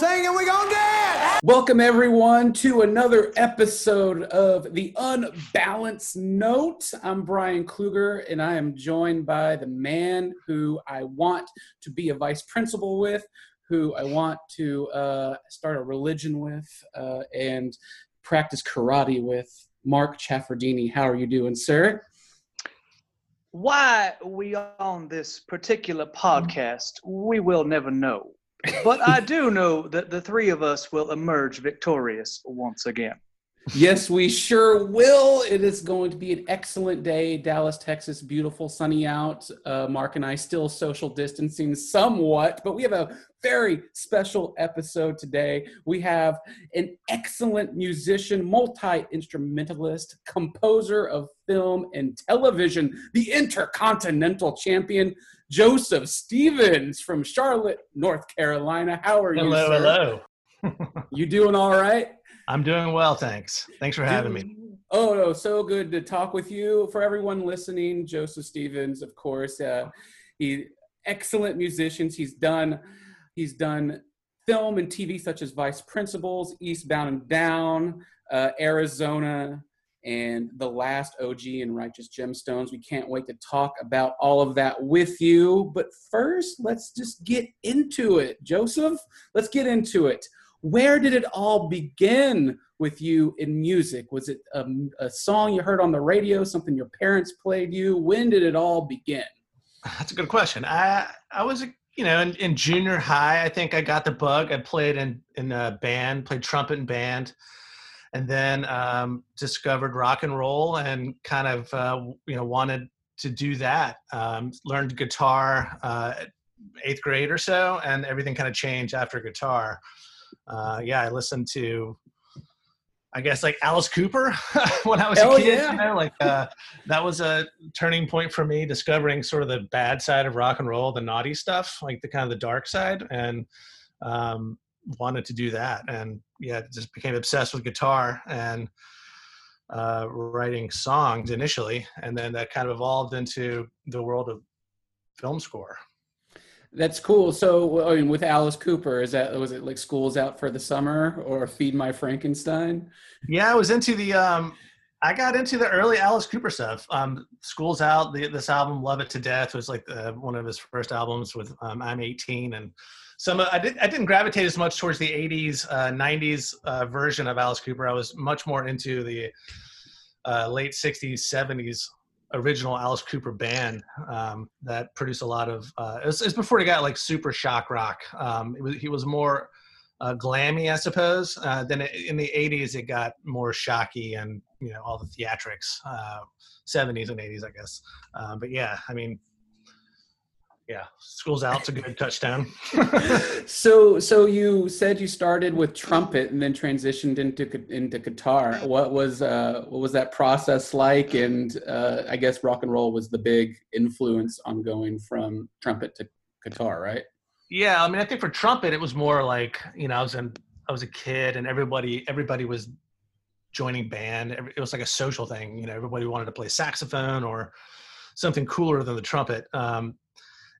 gonna sing and we gonna dance. Welcome everyone to another episode of the Unbalanced Note. I'm Brian Kluger, and I am joined by the man who I want to be a vice principal with, who I want to uh, start a religion with, uh, and practice karate with. Mark Chaffardini, how are you doing, sir? Why we on this particular podcast, we will never know. But I do know that the three of us will emerge victorious once again. Yes, we sure will. It is going to be an excellent day. Dallas, Texas, beautiful, sunny out. Uh, Mark and I still social distancing somewhat, but we have a very special episode today. We have an excellent musician, multi instrumentalist, composer of film and television, the intercontinental champion, Joseph Stephens from Charlotte, North Carolina. How are you? Hello, sir? hello. You doing all right? I'm doing well, thanks. Thanks for having me. Oh no, so good to talk with you. For everyone listening, Joseph Stephens, of course, uh, he excellent musicians. He's done he's done film and TV such as Vice Principals, Eastbound and Down, uh, Arizona, and The Last OG and Righteous Gemstones. We can't wait to talk about all of that with you. But first, let's just get into it. Joseph, let's get into it where did it all begin with you in music? Was it a, a, song you heard on the radio, something your parents played you? When did it all begin? That's a good question. I I was you know in, in junior high. I think I got the bug. I played in in a band, played trumpet and band, and then um, discovered rock and roll and kind of uh, you know wanted to do that. Um, learned guitar uh, eighth grade or so, and everything kind of changed after guitar uh, yeah, I listened to, I guess like Alice Cooper when I was Hell a kid. yeah. You know, like uh, that was a turning point for me, discovering sort of the bad side of rock and roll, the naughty stuff, like the kind of the dark side, and um, wanted to do that. And yeah, just became obsessed with guitar and uh, writing songs initially, and then that kind of evolved into the world of film score. That's cool. So, I mean, with Alice Cooper, is that was it like School's Out for the Summer or Feed My Frankenstein? Yeah, I was into the. Um, I got into the early Alice Cooper stuff. Um, School's Out. The, this album, Love It to Death, was like uh, one of his first albums with um, I'm 18, and some. I did. I didn't gravitate as much towards the 80s, uh, 90s uh, version of Alice Cooper. I was much more into the uh, late 60s, 70s original Alice Cooper band um, that produced a lot of. Uh, it, was, it before he got like super shock rock. Um, was, he was more uh, glammy, I suppose. Uh, then it, in the '80s, it got more shocky and you know all the theatrics. '70s uh, and '80s, I guess. But yeah, I mean, yeah, school's out. It's a good touchdown. so, so you said you started with trumpet and then transitioned into into guitar. What was uh, what was that process like? And uh, I guess rock and roll was the big influence on going from trumpet to guitar, right? Yeah, I mean, I think for trumpet, it was more like you know, I was in, I was a kid, and everybody everybody was joining band. It was like a social thing. You know, everybody wanted to play saxophone or something cooler than the trumpet. Um,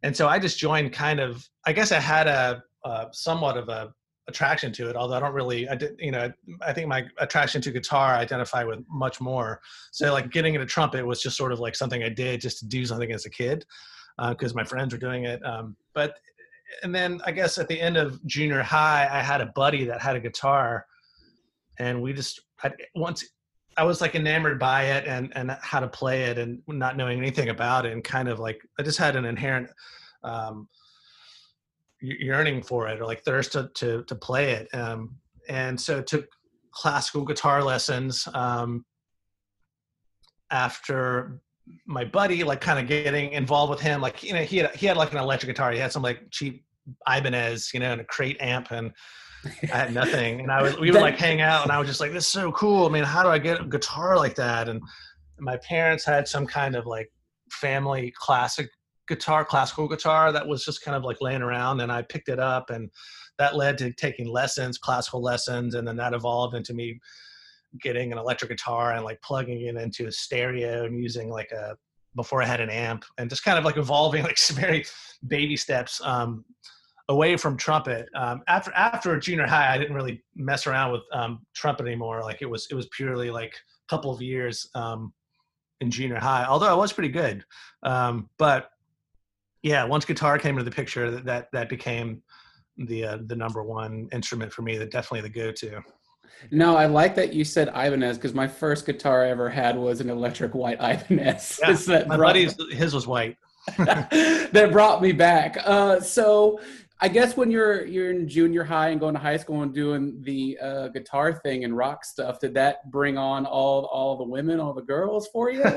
and so I just joined kind of. I guess I had a, a somewhat of a attraction to it, although I don't really. I did, you know. I think my attraction to guitar I identify with much more. So like getting into trumpet was just sort of like something I did just to do something as a kid because uh, my friends were doing it. Um, but and then I guess at the end of junior high, I had a buddy that had a guitar, and we just I, once I was like enamored by it and and how to play it and not knowing anything about it and kind of like I just had an inherent um, yearning for it or like thirst to to, to play it. Um, and so took classical guitar lessons um, after my buddy like kind of getting involved with him like you know he had he had like an electric guitar he had some like cheap Ibanez you know and a crate amp and I had nothing, and I was we would like hang out, and I was just like, "This is so cool." I mean, how do I get a guitar like that? And my parents had some kind of like family classic guitar, classical guitar that was just kind of like laying around, and I picked it up, and that led to taking lessons, classical lessons, and then that evolved into me getting an electric guitar and like plugging it into a stereo and using like a before I had an amp, and just kind of like evolving like very baby steps. Um, away from trumpet. Um, after after junior high, I didn't really mess around with um, trumpet anymore. Like it was it was purely like a couple of years um, in junior high. Although I was pretty good, um, but yeah, once guitar came into the picture, that that, that became the uh, the number one instrument for me. That definitely the go to. No, I like that you said Ibanez because my first guitar I ever had was an electric white Ibanez. Yeah, that my buddy's his was white. that brought me back. Uh, so I guess when you're you're in junior high and going to high school and doing the uh, guitar thing and rock stuff, did that bring on all all the women, all the girls for you?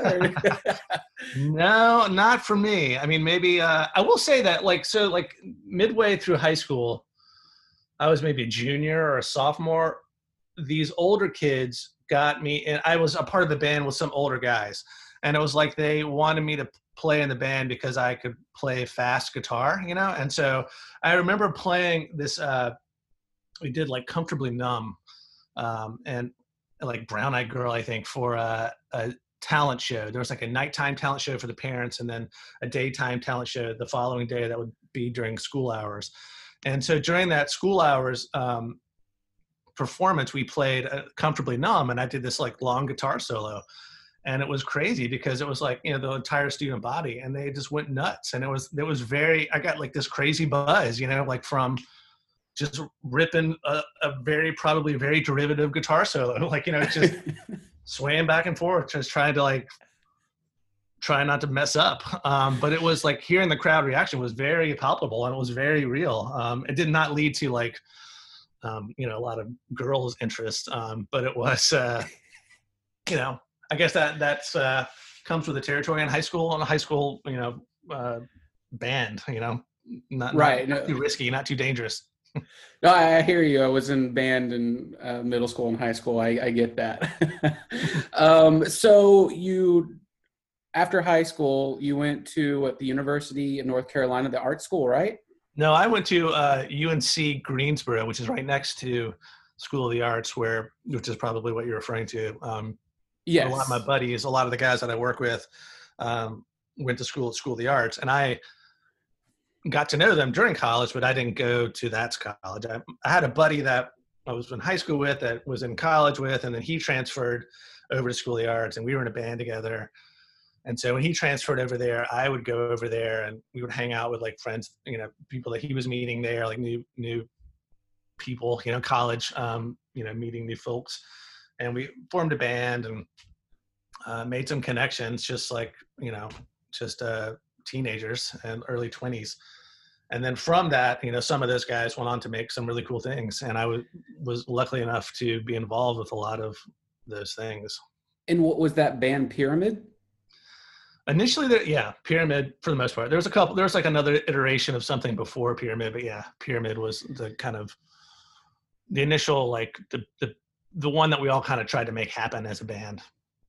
No, not for me. I mean, maybe uh, I will say that like so like midway through high school, I was maybe a junior or a sophomore. These older kids got me, and I was a part of the band with some older guys, and it was like they wanted me to play in the band because I could play fast guitar, you know. And so I remember playing this. Uh, we did like comfortably numb, um, and like Brown Eyed Girl, I think, for uh, a talent show. There was like a nighttime talent show for the parents, and then a daytime talent show the following day that would be during school hours. And so during that school hours um, performance, we played uh, comfortably numb, and I did this like long guitar solo. And it was crazy because it was like you know the entire student body, and they just went nuts. And it was it was very I got like this crazy buzz, you know, like from just ripping a, a very probably very derivative guitar solo, like you know just swaying back and forth, just trying to like try not to mess up. Um, but it was like hearing the crowd reaction was very palpable and it was very real. Um, it did not lead to like, um, you know, a lot of girls' interest, um, but it was, uh, you know, I guess that that's uh, comes with the territory in high school On a high school, you know, uh, band. You know, not Right, not, no. too risky, not too dangerous. No, I I hear you. I was in band in uh, middle school and high school. I, I get that. um, so you, after high school, you went to what, the University of North Carolina, the art school, right? No, I went to uh, UNC Greensboro, which is right next to School of the Arts, where which is probably what you're referring to. Um, Yes. A lot of my buddies, a lot of the guys that I work with, um, went to school at School of the Arts, and I got to know them during college, but I didn't go to that college. I, I had a buddy that I was in high school with, that was in college with, and then he transferred over to School of the Arts, and we were in a band together. And so when he transferred over there, I would go over there, and we would hang out with like friends, you know, people that he was meeting there, like new new people, you know, college, um, you know, meeting new folks, and we formed a band and uh, made some connections, just like you know, just uh, teenagers and early twenties. And then from that, you know, some of those guys went on to make some really cool things, and I was was lucky enough to be involved with a lot of those things. And what was that band Pyramid? Initially, there, yeah, Pyramid for the most part. There was a couple. There was like another iteration of something before Pyramid, but yeah, Pyramid was the kind of the initial like the the the one that we all kind of tried to make happen as a band.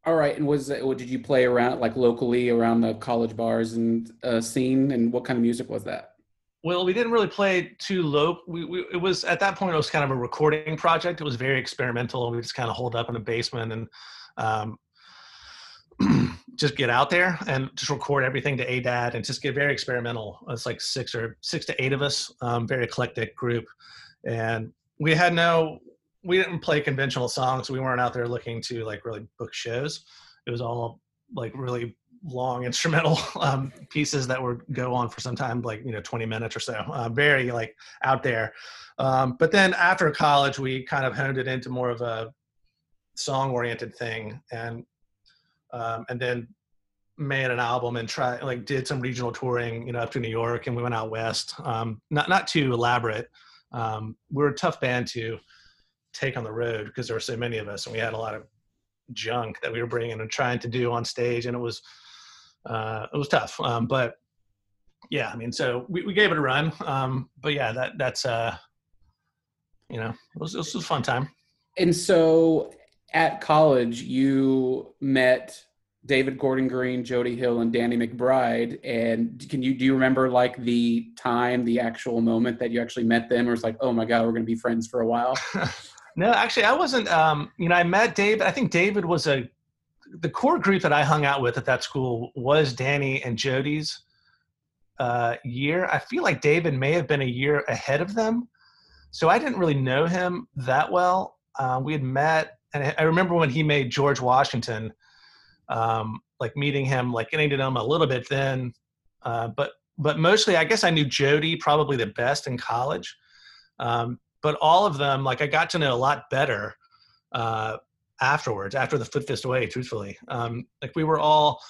All right. And was it, did you play around like locally around the college bars and uh, scene? And what kind of music was that? Well, we didn't really play too low. We, we it was at that point it was kind of a recording project. It was very experimental. We just kind of hold up in a basement and um, just get out there and just record everything to ADAT and just get very experimental. It's like six or six to eight of us, um, very eclectic group, and we had no. We didn't play conventional songs. We weren't out there looking to like really book shows. It was all like really long instrumental um, pieces that would go on for some time, like you know, 20 minutes or so. Uh, very like out there. Um, but then after college, we kind of honed it into more of a song-oriented thing, and um, and then made an album and try like did some regional touring, you know, up to New York, and we went out west. Um, not not too elaborate. Um, we're a tough band to take on the road because there were so many of us, and we had a lot of junk that we were bringing and trying to do on stage, and it was uh, it was tough. Um, but yeah, I mean, so we, we gave it a run. Um, but yeah, that that's uh, you know, it was, it was a fun time. And so at college, you met David Gordon Green, Jody Hill, and Danny McBride. And can you do you remember like the time, the actual moment that you actually met them, or it's like, oh my god, we're gonna be friends for a while? No, actually, I wasn't. Um, you know, I met David. I think David was a the core group that I hung out with at that school was Danny and Jody's uh, year. I feel like David may have been a year ahead of them, so I didn't really know him that well. Uh, we had met, and I remember when he made George Washington, um, like meeting him, like getting to know him a little bit then. Uh, but but mostly, I guess I knew Jody probably the best in college. Um, but all of them, like I got to know a lot better uh, afterwards, after the Foot Fist Way. Truthfully, um, like we were all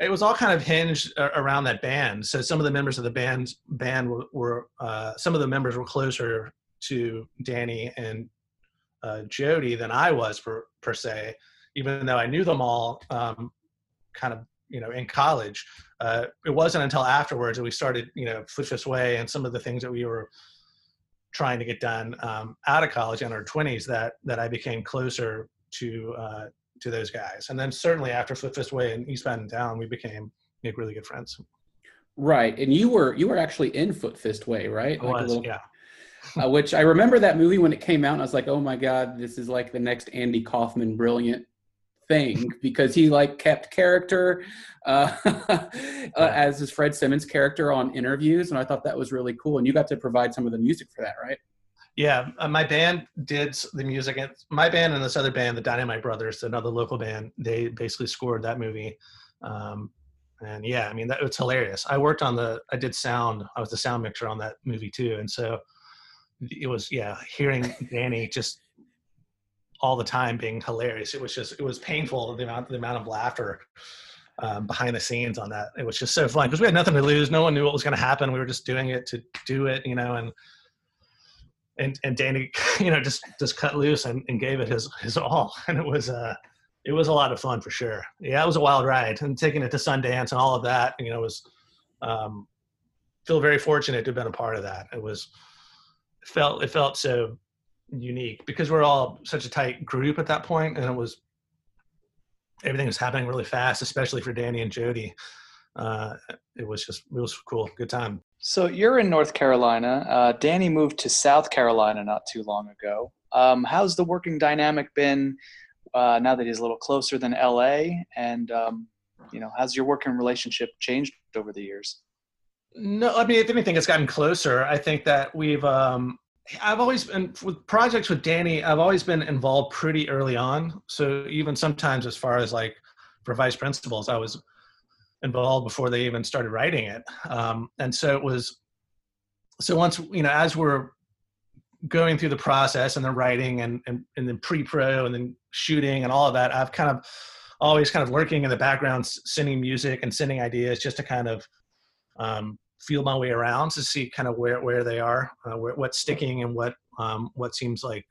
it was all kind of hinged around that band. So some of the members of the band band were, were uh, some of the members were closer to Danny and uh, Jody than I was per per se. Even though I knew them all, um, kind of you know in college, uh, it wasn't until afterwards that we started you know Foot Fist Way and some of the things that we were trying to get done um, out of college in our 20s that that I became closer to uh, to those guys. And then certainly after Foot Fist Way and Eastbound and Down, we became like, really good friends. Right, and you were you were actually in Foot Fist Way, right? I like was, little, yeah. uh, which I remember that movie when it came out, and I was like, "Oh my god, this is like the next Andy Kaufman brilliant thing," because he like kept character uh, uh, as his Fred Simmons character on interviews, and I thought that was really cool. And you got to provide some of the music for that, right? Yeah, uh, my band did the music. And my band and this other band, the Dynamite Brothers, another local band, they basically scored that movie. Um, and yeah, I mean, that was hilarious. I worked on the, I did sound, I was the sound mixer on that movie too. And so it was, yeah, hearing Danny just all the time being hilarious. It was just, it was painful the amount, the amount of laughter um, behind the scenes on that. It was just so fun because we had nothing to lose. No one knew what was going to happen. We were just doing it to do it, you know, and and and Danny, you know, just just cut loose and, and gave it his his all, and it was uh it was a lot of fun for sure. Yeah, it was a wild ride, and taking it to Sundance and all of that, you know, was um, feel very fortunate to have been a part of that. It was felt it felt so unique because we're all such a tight group at that point, and it was everything was happening really fast, especially for Danny and Jody. Uh, it was just it was cool, good time. So you're in North Carolina. Uh, Danny moved to South Carolina not too long ago. Um, how's the working dynamic been uh, now that he's a little closer than LA? And um, you know, how's your working relationship changed over the years? No, I mean, if anything, it's gotten closer. I think that we've. Um, I've always been with projects with Danny. I've always been involved pretty early on. So even sometimes, as far as like for vice principals, I was involved before they even started writing it. Um, and so it was, so once, you know, as we're going through the process and the writing and, and, and then pre-pro and then shooting and all of that, I've kind of always kind of lurking in the background, sending music and sending ideas just to kind of um, feel my way around to see kind of where, where they are, uh, where, what's sticking and what, um, what seems like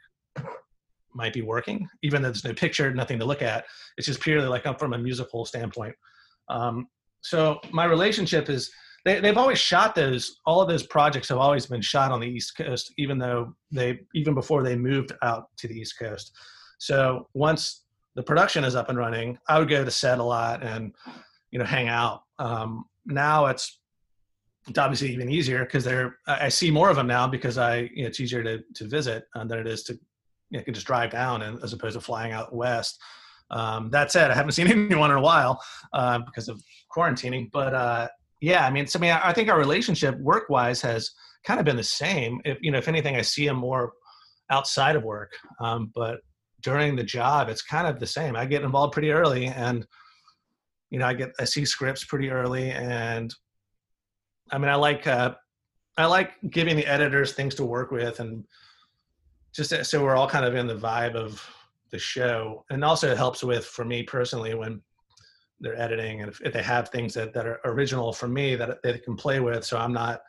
might be working, even though there's no picture, nothing to look at. It's just purely like I'm from a musical standpoint. Um, so my relationship is they, they've always shot those all of those projects have always been shot on the east coast even though they even before they moved out to the east coast so once the production is up and running i would go to set a lot and you know hang out um, now it's it's obviously even easier because they're I see more of them now because I you know, it's easier to to visit uh, than it is to you know, can just drive down and as opposed to flying out west. Um, that said, I haven't seen anyone in a while uh, because of quarantining. But uh, yeah, I mean, so I mean, I think our relationship work wise has kind of been the same. If you know, if anything, I see him more outside of work. Um, but during the job, it's kind of the same. I get involved pretty early, and you know, I get I see scripts pretty early, and I mean, I like uh, I like giving the editors things to work with, and just so we're all kind of in the vibe of the show. And also it helps with for me personally when they're editing and if, if, they have things that, that are original for me that they can play with. So i'm not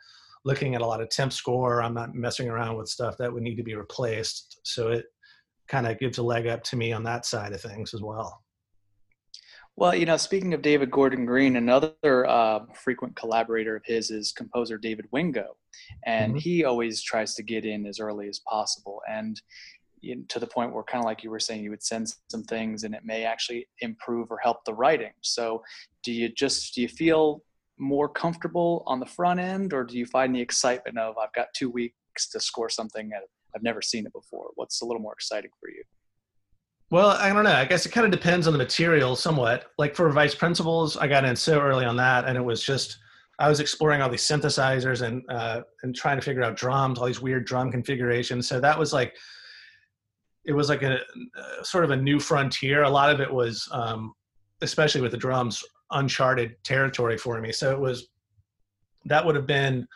looking at a lot of temp score. I'm not messing around with stuff that would need to be replaced. So it kind of gives a leg up to me on that side of things as well well you know speaking of david gordon green another uh, frequent collaborator of his is composer david wingo and mm-hmm. he always tries to get in as early as possible and to the point where kind of like you were saying you would send some things and it may actually improve or help the writing. So do you just do you feel more comfortable on the front end or do you find the excitement of i've got two weeks to score something i've never seen it before. What's a little more exciting for you well i don't know i guess it kind of depends on the material somewhat like for vice principals i got in so early on that and it was just I was exploring all these synthesizers and uh, and trying to figure out drums, all these weird drum configurations. So that was like it was like a, a sort of a new frontier. A lot of it was, um, especially with the drums, uncharted territory for me. So it was that would have been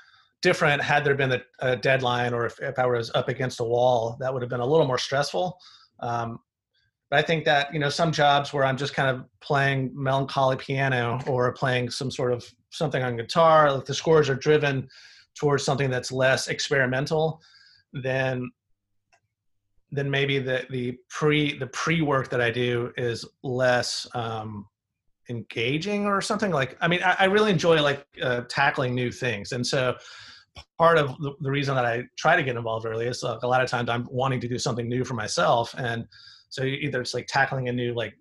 different had there been a, a deadline or if, if I was up against a wall. That would have been a little more stressful. Um, but I think that you know some jobs where I'm just kind of playing melancholy piano or playing some sort of something on guitar, like the scores are driven towards something that's less experimental, then then maybe the the pre the pre work that I do is less um, engaging or something like. I mean, I, I really enjoy like uh, tackling new things, and so part of the, reason that I try to get involved early is like a lot of times I'm wanting to do something new for myself, and so either it's like tackling a new like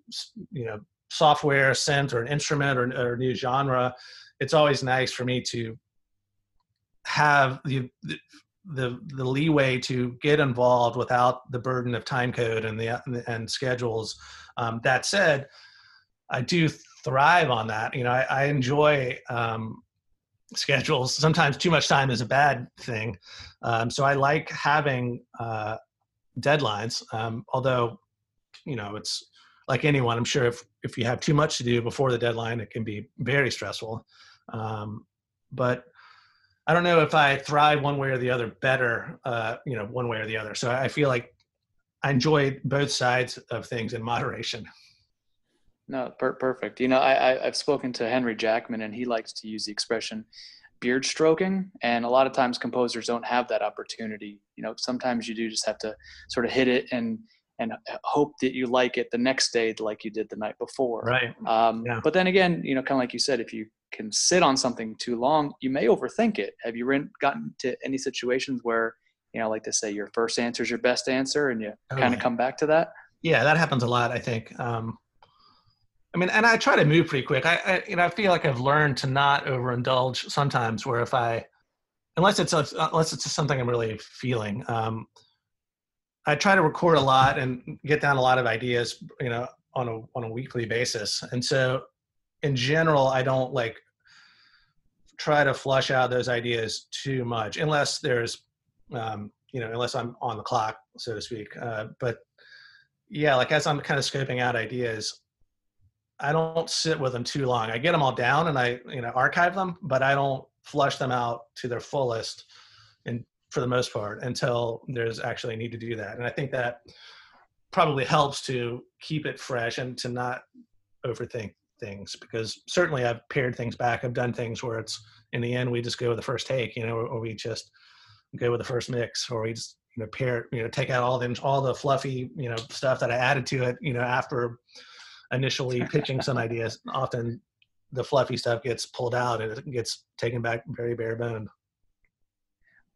you know software, synth, or an instrument, or, or a new genre. It's always nice for me to have the, the the leeway to get involved without the burden of time code and the and schedules. Um, that said, I do thrive on that. You know, I, I enjoy um, schedules. Sometimes too much time is a bad thing. Um, so I like having uh, deadlines. Um, although, you know, it's like anyone. I'm sure if if you have too much to do before the deadline, it can be very stressful. Um, but I don't know if I thrive one way or the other better, uh, you know, one way or the other. So I feel like I enjoy both sides of things in moderation. No, per- perfect. You know, I, I've spoken to Henry Jackman, and he likes to use the expression beard stroking, and a lot of times composers don't have that opportunity. You know, sometimes you do just have to sort of hit it and and hope that you like it the next day like you did the night before. Right. Um, yeah. But then again, you know, kind of like you said, if you can sit on something too long, you may overthink it. Have you gotten to any situations where, you know, like to say your first answer is your best answer and you oh, kind of come back to that? Yeah, that happens a lot, I think. Um, I mean, and I try to move pretty quick. I, I, you know, I feel like I've learned to not overindulge sometimes where if I, unless it's, a, unless it's something I'm really feeling, um, I try to record a lot and get down a lot of ideas, you know, on a, on a weekly basis. And so in general, I don't like try to flush out those ideas too much, unless there's, um, you know, unless I'm on the clock, so to speak. Uh, but yeah, like as I'm kind of scoping out ideas, I don't sit with them too long. I get them all down and I, you know, archive them, but I don't flush them out to their fullest, and for the most part, until there's actually a need to do that. And I think that probably helps to keep it fresh and to not overthink things because certainly I've pared things back. I've done things where it's in the end we just go with the first take, you know, or, or we just go with the first mix, or we just you know pair, you know, take out all the all the fluffy, you know, stuff that I added to it, you know, after initially pitching some ideas. Often the fluffy stuff gets pulled out and it gets taken back very bare bone.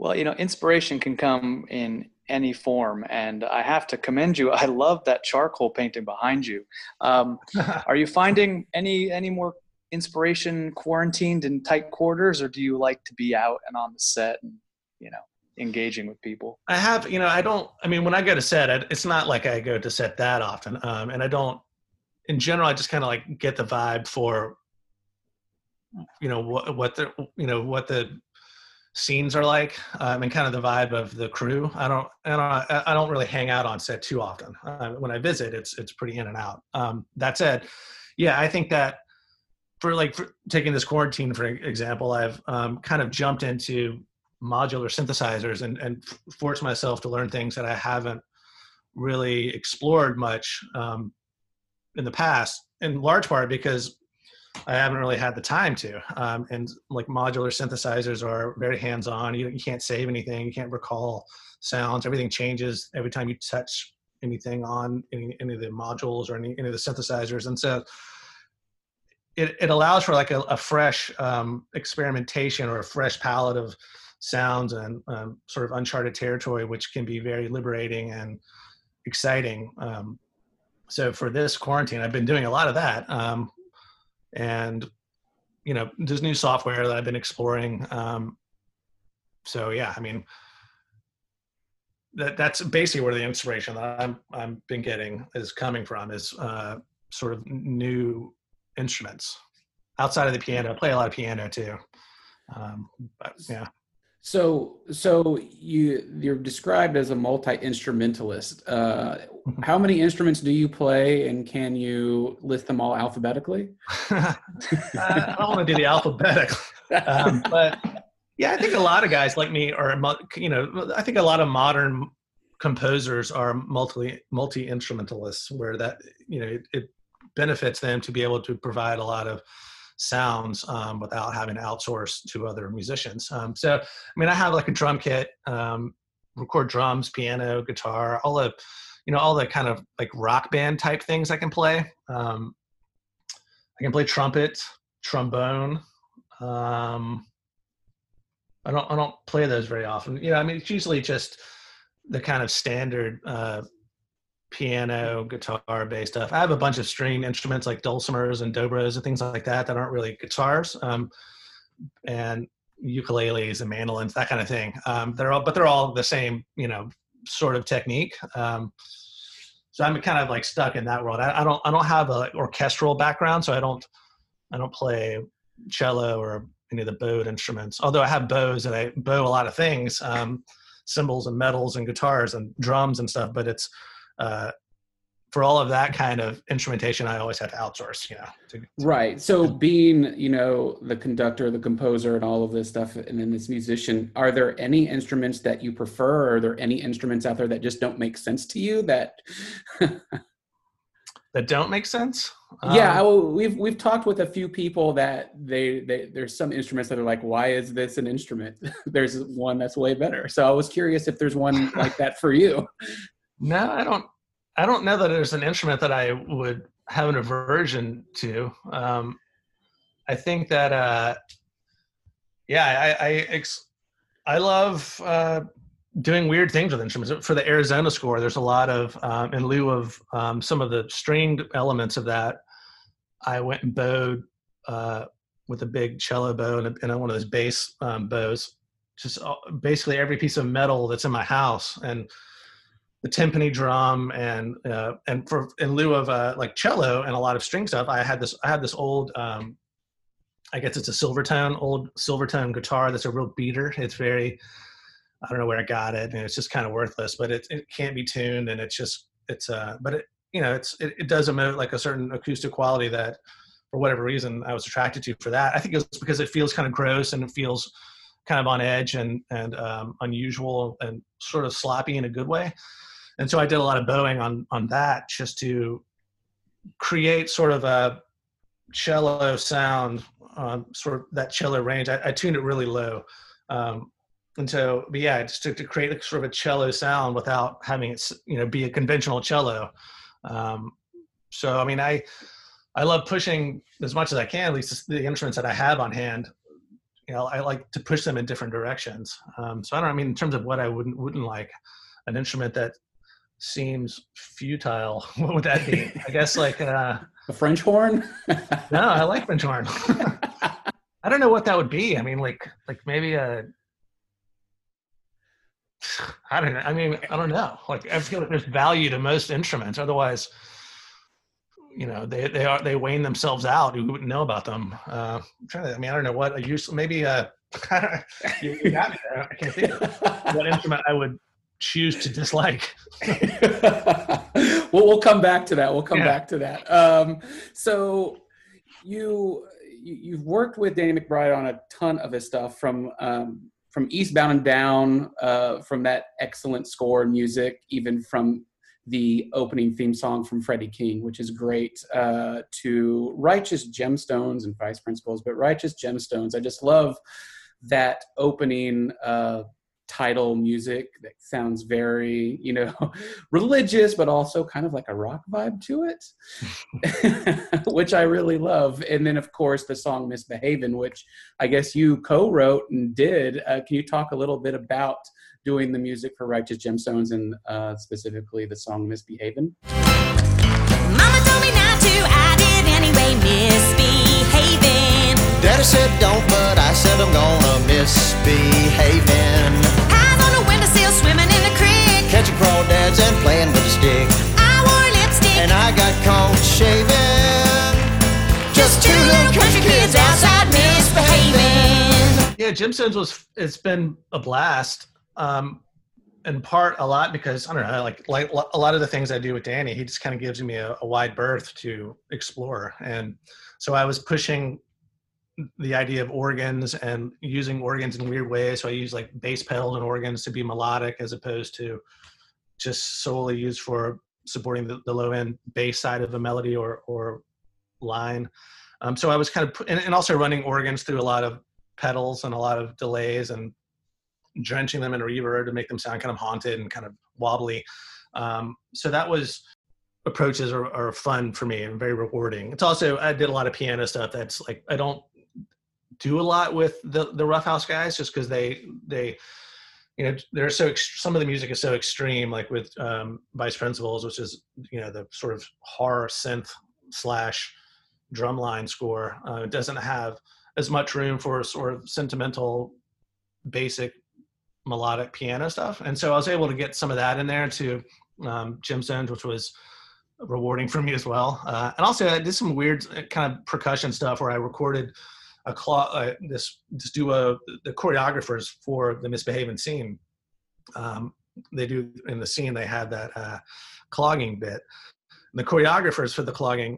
Well, you know, inspiration can come in any form. And I have to commend you. I love that charcoal painting behind you. Um, are you finding any any more inspiration quarantined in tight quarters, or do you like to be out and on the set and you know engaging with people? I have, you know, I don't. I mean, when I go to set, it's not like I go to set that often, um, and I don't. In general, I just kind of like get the vibe for you know what what the you know what the scenes are like um, and kind of the vibe of the crew. I don't, I don't, I don't really hang out on set too often. Uh, when I visit, it's it's pretty in and out. Um, that said, yeah, I think that for like for taking this quarantine for example, I've um, kind of jumped into modular synthesizers and and forced myself to learn things that I haven't really explored much um, in the past. In large part because I haven't really had the time to. Um, and like modular synthesizers are very hands on. You, you can't save anything, you can't recall sounds. Everything changes every time you touch anything on any, any of the modules or any, any of the synthesizers. And so it, it allows for like a, a fresh um, experimentation or a fresh palette of sounds and um, sort of uncharted territory, which can be very liberating and exciting. Um, so for this quarantine, I've been doing a lot of that. Um, and you know there's new software that i've been exploring um, so yeah i mean that that's basically where the inspiration that i'm i'm been getting is coming from is uh, sort of new instruments outside of the piano i play a lot of piano too Um, but yeah. So, so you you're described as a multi instrumentalist. Uh, how many instruments do you play, and can you list them all alphabetically? I don't want to do the alphabetic, um, but yeah, I think a lot of guys like me are, you know, I think a lot of modern composers are multi multi instrumentalists, where that you know it, it benefits them to be able to provide a lot of sounds um, without having to outsource to other musicians. Um, so, I mean, I have like a drum kit, um, record drums, piano, guitar, all the, you know, all the kind of like rock band type things I can play. Um, I can play trumpet, trombone. Um, I don't, I don't play those very often. You know, I mean, it's usually just the kind of standard uh, piano, guitar, bass stuff. I have a bunch of string instruments like dulcimers and dobras and things like that that aren't really guitars, um, and ukuleles and mandolins, that kind of thing. Um, they're all, but they're all the same, you know, sort of technique. Um, so I'm kind of like stuck in that world. I, I don't, I don't have a orchestral background, so I don't, I don't play cello or any of the bowed instruments. Although I have bows and I bow a lot of things, um, cymbals and metals and guitars and drums and stuff. But it's uh, for all of that kind of instrumentation, I always have to outsource, you know. To, to right. So being, you know, the conductor, the composer, and all of this stuff, and then this musician, are there any instruments that you prefer? Are there any instruments out there that just don't make sense to you that that don't make sense? Yeah, um, we've we've talked with a few people that they, they there's some instruments that are like, why is this an instrument? there's one that's way better. So I was curious if there's one like that for you. No, I don't. I don't know that there's an instrument that I would have an aversion to. Um, I think that, uh, yeah, I I, ex- I love uh, doing weird things with instruments. For the Arizona score, there's a lot of um, in lieu of um, some of the stringed elements of that. I went and bowed uh, with a big cello bow and, a, and one of those bass um, bows. Just uh, basically every piece of metal that's in my house and the timpani drum and uh, and for in lieu of uh, like cello and a lot of string stuff, I had this I had this old um, I guess it's a Silvertone old Silvertone guitar that's a real beater. It's very I don't know where I got it and it's just kind of worthless, but it it can't be tuned and it's just it's uh but it you know it's it, it does emote like a certain acoustic quality that for whatever reason I was attracted to for that. I think it's because it feels kind of gross and it feels kind of on edge and and um, unusual and sort of sloppy in a good way and so I did a lot of bowing on on that just to create sort of a cello sound, um, sort of that cello range. I, I tuned it really low, um, and so but yeah, just to, to create a, sort of a cello sound without having it you know be a conventional cello. Um, so I mean, I I love pushing as much as I can, at least the instruments that I have on hand. You know, I like to push them in different directions. Um, so I don't. I mean, in terms of what I wouldn't wouldn't like, an instrument that seems futile. What would that be? I guess like uh, a French horn. no, I like French horn. I don't know what that would be. I mean, like like maybe a. I don't know. I mean, I don't know. Like I feel like there's value to most instruments. Otherwise, you know, they they are they wane themselves out. You wouldn't know about them. Uh, I'm trying to. I mean, I don't know what a use. Maybe uh, you, you got me there. I can't think of what instrument I would choose to dislike. well, we'll come back to that. We'll come yeah. back to that. Um, so you you've worked with Danny McBride on a ton of his stuff from um, from Eastbound and Down, uh, from that excellent score music, even from the opening theme song from Freddie King, which is great, uh, to Righteous Gemstones and Vice Principals, but Righteous Gemstones. I just love that opening uh, title music that sounds very you know religious but also kind of like a rock vibe to it which i really love. And then of course the song misbehaving which i guess you co-wrote and did. Uh, can you talk a little bit about doing the music for righteous gemstones and uh, specifically the song misbehaving mama told me not to i did anyway misbehaving daddy said don't but i said i'm gonna misbehaving Eyes on the windowsill, swimming in the creek, catching crawdads and playing with a stick. I wore lipstick, and I got caught shaving. Just two little country kids outside misbehaving. yeah, Gemstones was it's been a blast. Um, in part a lot because I don't know, like like a lot of the things I do with Danny, he just kind of gives me a, a wide berth to explore, and so I was pushing the idea of organs and using organs in weird ways. So I use like bass pedal and organs to be melodic as opposed to just solely used for supporting the, the low end bass side of a melody or or line. Um, so I was kind of and, and also running organs through a lot of pedals and a lot of delays and drenching them in reverb to make them sound kind of haunted and kind of wobbly. Um, so that was approaches are, are fun for me and very rewarding. It's also I did a lot of piano stuff that's like I don't do a lot with the the roughhouse guys just because they they you know they're so some of the music is so extreme like with um, vice principals which is you know the sort of horror synth slash drumline score uh, it doesn't have as much room for sort of sentimental basic melodic piano stuff. And so i was able to get some of that in there to um, gemstones which was rewarding for me as well. Uh, and also i did some weird uh, kind of percussion stuff where i recorded a cl- uh, this this duo the choreographers for the misbehaving scene um, they do in the scene they had that uh, clogging bit. And the choreographers for the clogging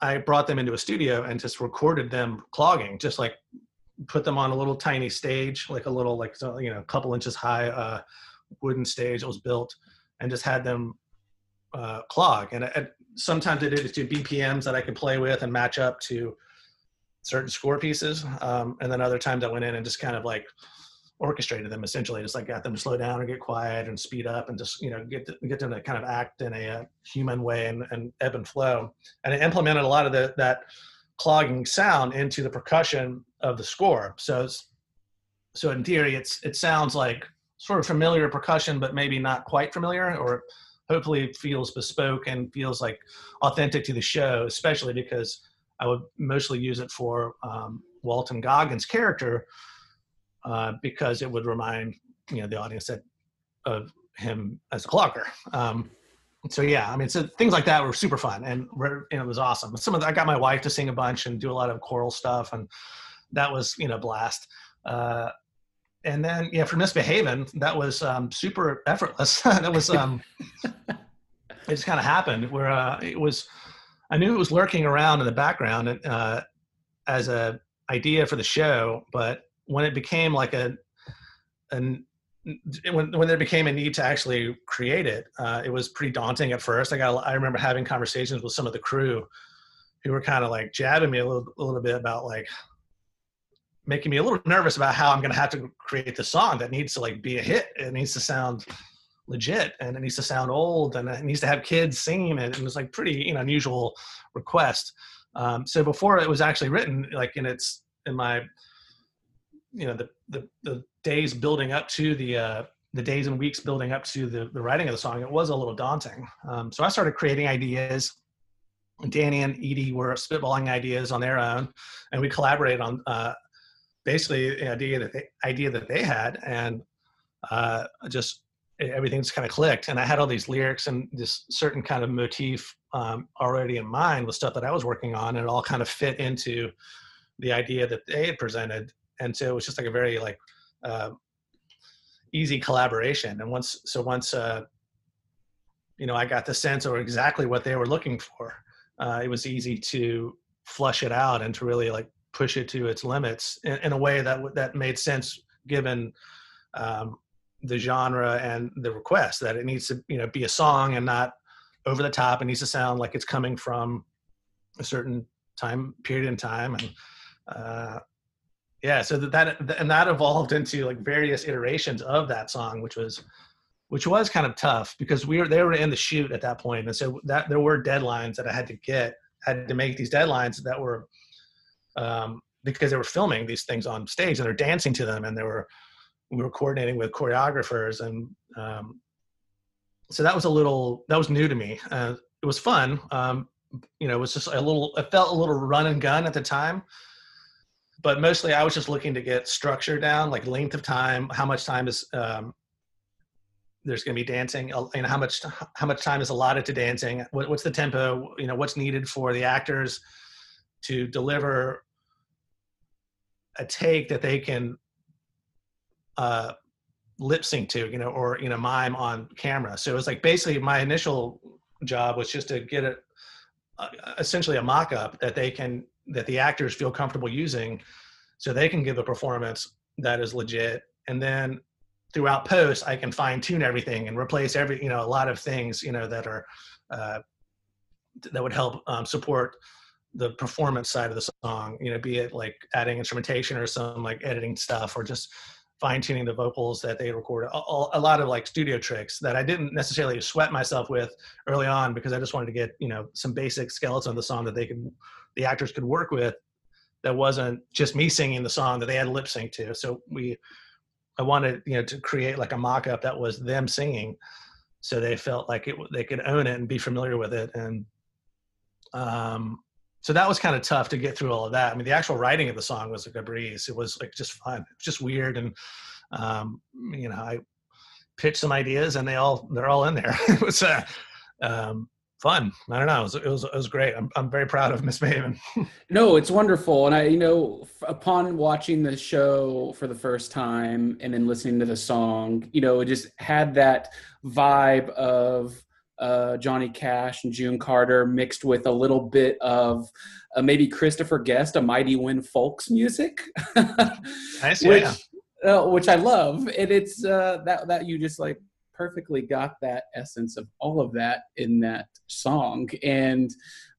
i brought them into a studio and just recorded them clogging just like put them on a little tiny stage like a little like you know a couple inches high uh, wooden stage that was built and just had them uh, clog. And, and sometimes i did it to bpms that i could play with and match up to certain score pieces. Um, and then other times I went in and just kind of like orchestrated them essentially, just like got them to slow down or get quiet and speed up and just, you know, get, to, get them to kind of act in a, a uh, human way and, and, ebb and flow. And I implemented a lot of the, that clogging sound into the percussion of the score. So, so in theory, it's, it sounds like sort of familiar percussion, but maybe not quite familiar or hopefully feels bespoke and feels like authentic to the show, especially because I would mostly use it for um, Walton Goggins' character uh, because it would remind you know the audience that of him as a clogger. Um, so yeah, I mean, so things like that were super fun and, and it was awesome. Some of the, I got my wife to sing a bunch and do a lot of choral stuff, and that was you know blast. Uh, and then yeah, for Misbehaving, that was um, super effortless. that was um, it just kind of happened where uh, it was I knew it was lurking around in the background uh, as a idea for the show, but when it became like a, an when when there became a need to actually create it, uh, it was pretty daunting at first. I got I remember having conversations with some of the crew who were kind of like jabbing me a little a little bit about like making me a little nervous about how I'm going to have to create the song that needs to like be a hit. It needs to sound legit and it needs to sound old and it needs to have kids singing it. And it was like pretty you know, unusual request. Um, so before it was actually written, like in its in my you know the the, the days building up to the uh, the days and weeks building up to the, the writing of the song, it was a little daunting. Um, so I started creating ideas. Danny and Edi were spitballing ideas on their own, and we collaborated on uh, basically the idea that they, idea that they had, and uh, just everything's kind of clicked and i had all these lyrics and this certain kind of motif um, already in mind with stuff that i was working on and it all kind of fit into the idea that they had presented and so it was just like a very like uh, easy collaboration and once so once uh, you know i got the sense of exactly what they were looking for uh, it was easy to flush it out and to really like push it to its limits in, in a way that that made sense given um, the genre and the request that it needs to you know be a song and not over the top. It needs to sound like it's coming from a certain time period in time. And uh yeah so that, that and that evolved into like various iterations of that song which was which was kind of tough because we were they were in the shoot at that point. And so that there were deadlines that i had to get had to make these deadlines that were um because they were filming these things on stage and they're dancing to them and they were we were coordinating with choreographers and um, so that was a little that was new to me. Uh, it was fun um, you know it was just a little it felt a little run and gun at the time but mostly i was just looking to get structure down like length of time how much time is um, there's going to be dancing and how much how much time is allotted to dancing what, what's the tempo you know what's needed for the actors to deliver a take that they can uh, lip sync to, you know, or you know, mime on camera. So it was like basically my initial job was just to get it uh, essentially a mock-up that they can that the actors feel comfortable using, so they can give a performance that is legit. And then throughout post, I can fine tune everything and replace every you know a lot of things you know that are uh, that would help um, support the performance side of the song you know be it like adding instrumentation or some like editing stuff or just fine tuning the vocals that they recorded a, a, lot of like studio tricks that i didn't necessarily sweat myself with early on because i just wanted to get you know some basic skeleton of the song that they could the actors could work with that wasn't just me singing the song that they had lip sync to. So we i wanted you know to create like a mock-up that was them singing so they felt like it they could own it and be familiar with it. And um so that was kind of tough to get through all of that. I mean, the actual writing of the song was like a breeze. It was like just fun, just weird, and um, you know, I pitched some ideas, and they all they're all in there. it was uh, um, fun. I don't know. It was, it was, it was great. I'm I'm very proud of Misbehaving. no, it's wonderful, and I you know upon watching the show for the first time and then listening to the song, you know, it just had that vibe of uh, Johnny Cash and June Carter mixed with a little bit of uh, maybe Christopher Guest, a Mighty Wind Folks music, nice, which yeah. uh, which I love, and it's uh, that that you just like perfectly got that essence of all of that in that song, and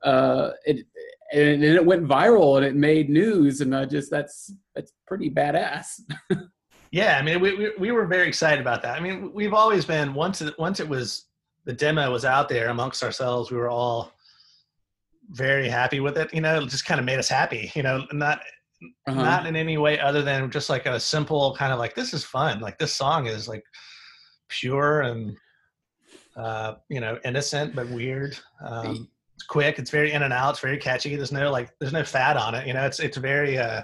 uh, it and it went viral and it made news, and I just that's that's pretty badass. yeah, I mean, we, we we were very excited about that. I mean, we've always been once it, once it was the demo was out there amongst ourselves, we were all very happy with it. You know, it just kind of made us happy. You know, not uh-huh. not in any way other than just like a simple kind of like this is fun. Like this song is like pure and uh, you know innocent but weird. Um, it's quick. It's very in and out. It's very catchy. There's no like there's no fat on it. You know, it's it's very uh,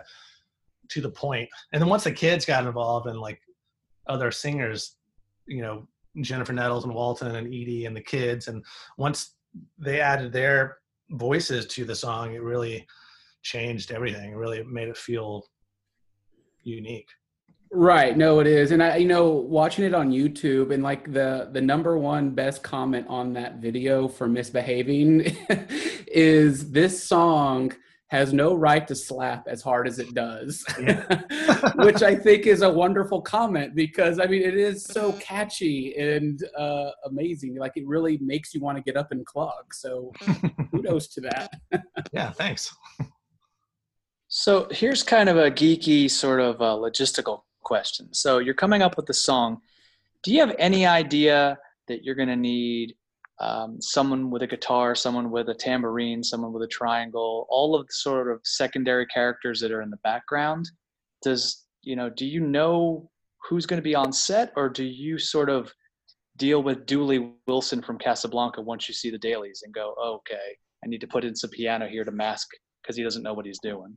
to the point. And then once the kids got involved and like other singers, you know, Jennifer Nettles and Walton and Edi and the kids. And once they added their voices to the song, it really changed everything. It really made it feel unique. Right. No, it is. And I, you know, watching it on YouTube and like the, the number one best comment on that video for misbehaving is this song has no right to slap as hard as it does, yeah. which I think is a wonderful comment because I mean it is so catchy and uh, amazing. Like it really makes you want to get up and clog. So kudos to that. yeah, thanks. So here's kind of a geeky sort of uh, logistical question. So you're coming up with the song. Do you have any idea that you're going to need um, someone with a guitar, someone with a tambourine, someone with a triangle, all of the sort of secondary characters that are in the background. Does, you know, do you know who's going to be on set or do you sort of deal with Dooley Wilson from Casablanca once you see the dailies and go, oh, okay, I need to put in some piano here to mask because he doesn't know what he's doing.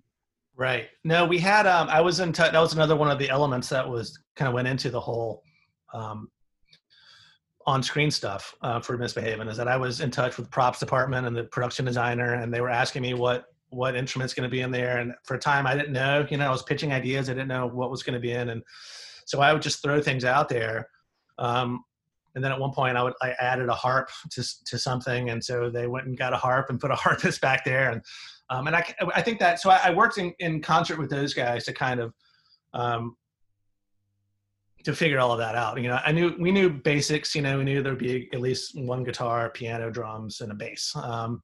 Right. No, we had, um, I was in touch, that was another one of the elements that was kind of went into the whole um, on-screen stuff uh, for Misbehaving is that I was in touch with props department and the production designer, and they were asking me what what instrument's going to be in there. And for a time, I didn't know. You know, I was pitching ideas. I didn't know what was going to be in, and so I would just throw things out there. Um, and then at one point, I would I added a harp to to something, and so they went and got a harp and put a harpist back there, and um, and I I think that so I, I worked in in concert with those guys to kind of um, to figure all of that out. You know, I knew we knew basics. You know, we knew there'd be at least one guitar, piano, drums, and a bass. Um,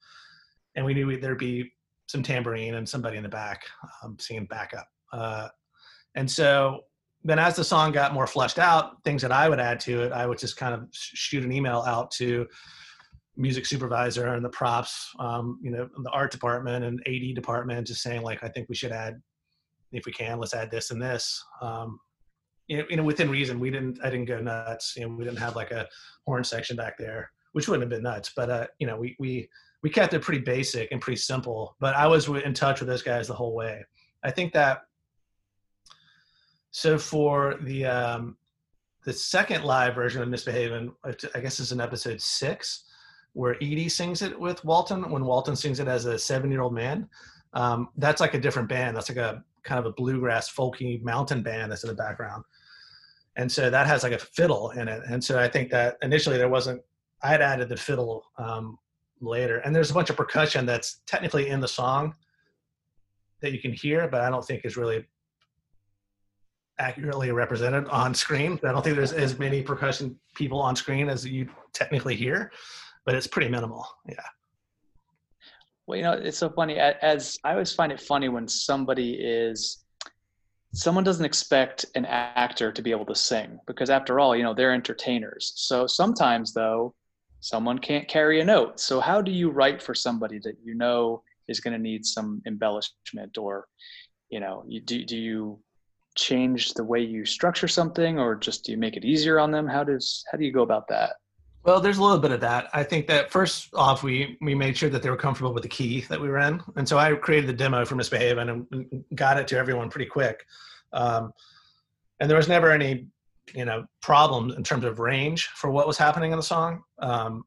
and we knew there'd be some tambourine and somebody in the back um, singing backup. Uh, and so then, as the song got more fleshed out, things that I would add to it, I would just kind of shoot an email out to music supervisor and the props, um, you know, the art department and AD department, just saying like, I think we should add, if we can, let's add this and this. Um, you know, within reason, we didn't, I didn't go nuts. You know, we didn't have like a horn section back there, which wouldn't have been nuts. But uh, you know, we we we kept it pretty basic and pretty simple. But I was in touch with those guys the whole way. I think that. So for the um, the second live version of Misbehaving, I guess it's in episode six, where Edi sings it with Walton when Walton sings it as a seven year old man. um, that's like a different band. That's like a kind of a bluegrass folky mountain band that's in the background. And so that has like a fiddle in it. And so I think that initially there wasn't, I had added the fiddle um, later. And there's a bunch of percussion that's technically in the song that you can hear, but I don't think is really accurately represented on screen. I don't think there's as many percussion people on screen as you technically hear, but it's pretty minimal. Yeah. Well, you know, it's so funny. As I always find it funny when somebody is, someone doesn't expect an actor to be able to sing because, after all, you know, they're entertainers. So sometimes, though, someone can't carry a note. So how do you write for somebody that you know is going to need some embellishment, or, you know, you, do do you change the way you structure something, or just do you make it easier on them? How does how do you go about that? Well, there's a little bit of that. I think that first off, we we made sure that they were comfortable with the key that we were in, and so I created the demo for Misbehave and got it to everyone pretty quick. Um, and there was never any, you know, problems in terms of range for what was happening in the song. Um,